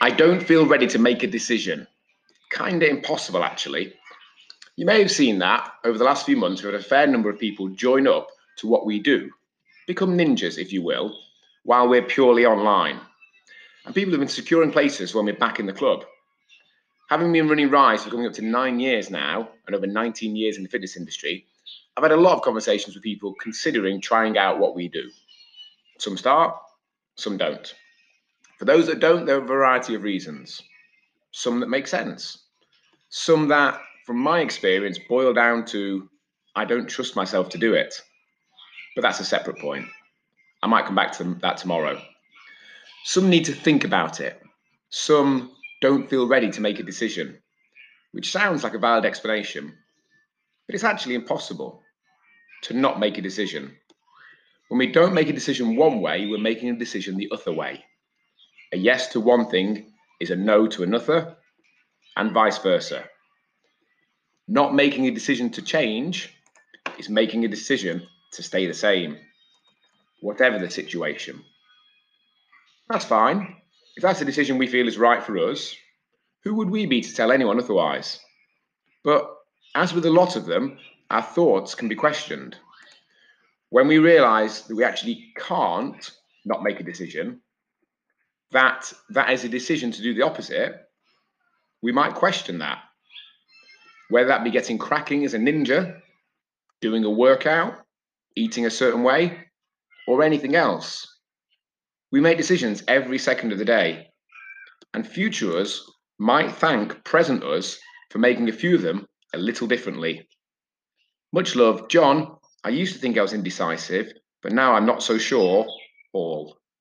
I don't feel ready to make a decision. Kind of impossible, actually. You may have seen that over the last few months, we've had a fair number of people join up to what we do, become ninjas, if you will, while we're purely online. And people have been securing places when we're back in the club. Having been running Rise for coming up to nine years now and over 19 years in the fitness industry, I've had a lot of conversations with people considering trying out what we do. Some start, some don't. For those that don't, there are a variety of reasons. Some that make sense. Some that, from my experience, boil down to I don't trust myself to do it. But that's a separate point. I might come back to that tomorrow. Some need to think about it. Some don't feel ready to make a decision, which sounds like a valid explanation, but it's actually impossible to not make a decision. When we don't make a decision one way, we're making a decision the other way. A yes to one thing is a no to another, and vice versa. Not making a decision to change is making a decision to stay the same, whatever the situation. That's fine. If that's a decision we feel is right for us, who would we be to tell anyone otherwise? But as with a lot of them, our thoughts can be questioned. When we realize that we actually can't not make a decision, that that is a decision to do the opposite, we might question that. Whether that be getting cracking as a ninja, doing a workout, eating a certain way, or anything else. We make decisions every second of the day, and future us might thank present us for making a few of them a little differently. Much love, John. I used to think I was indecisive, but now I'm not so sure. All.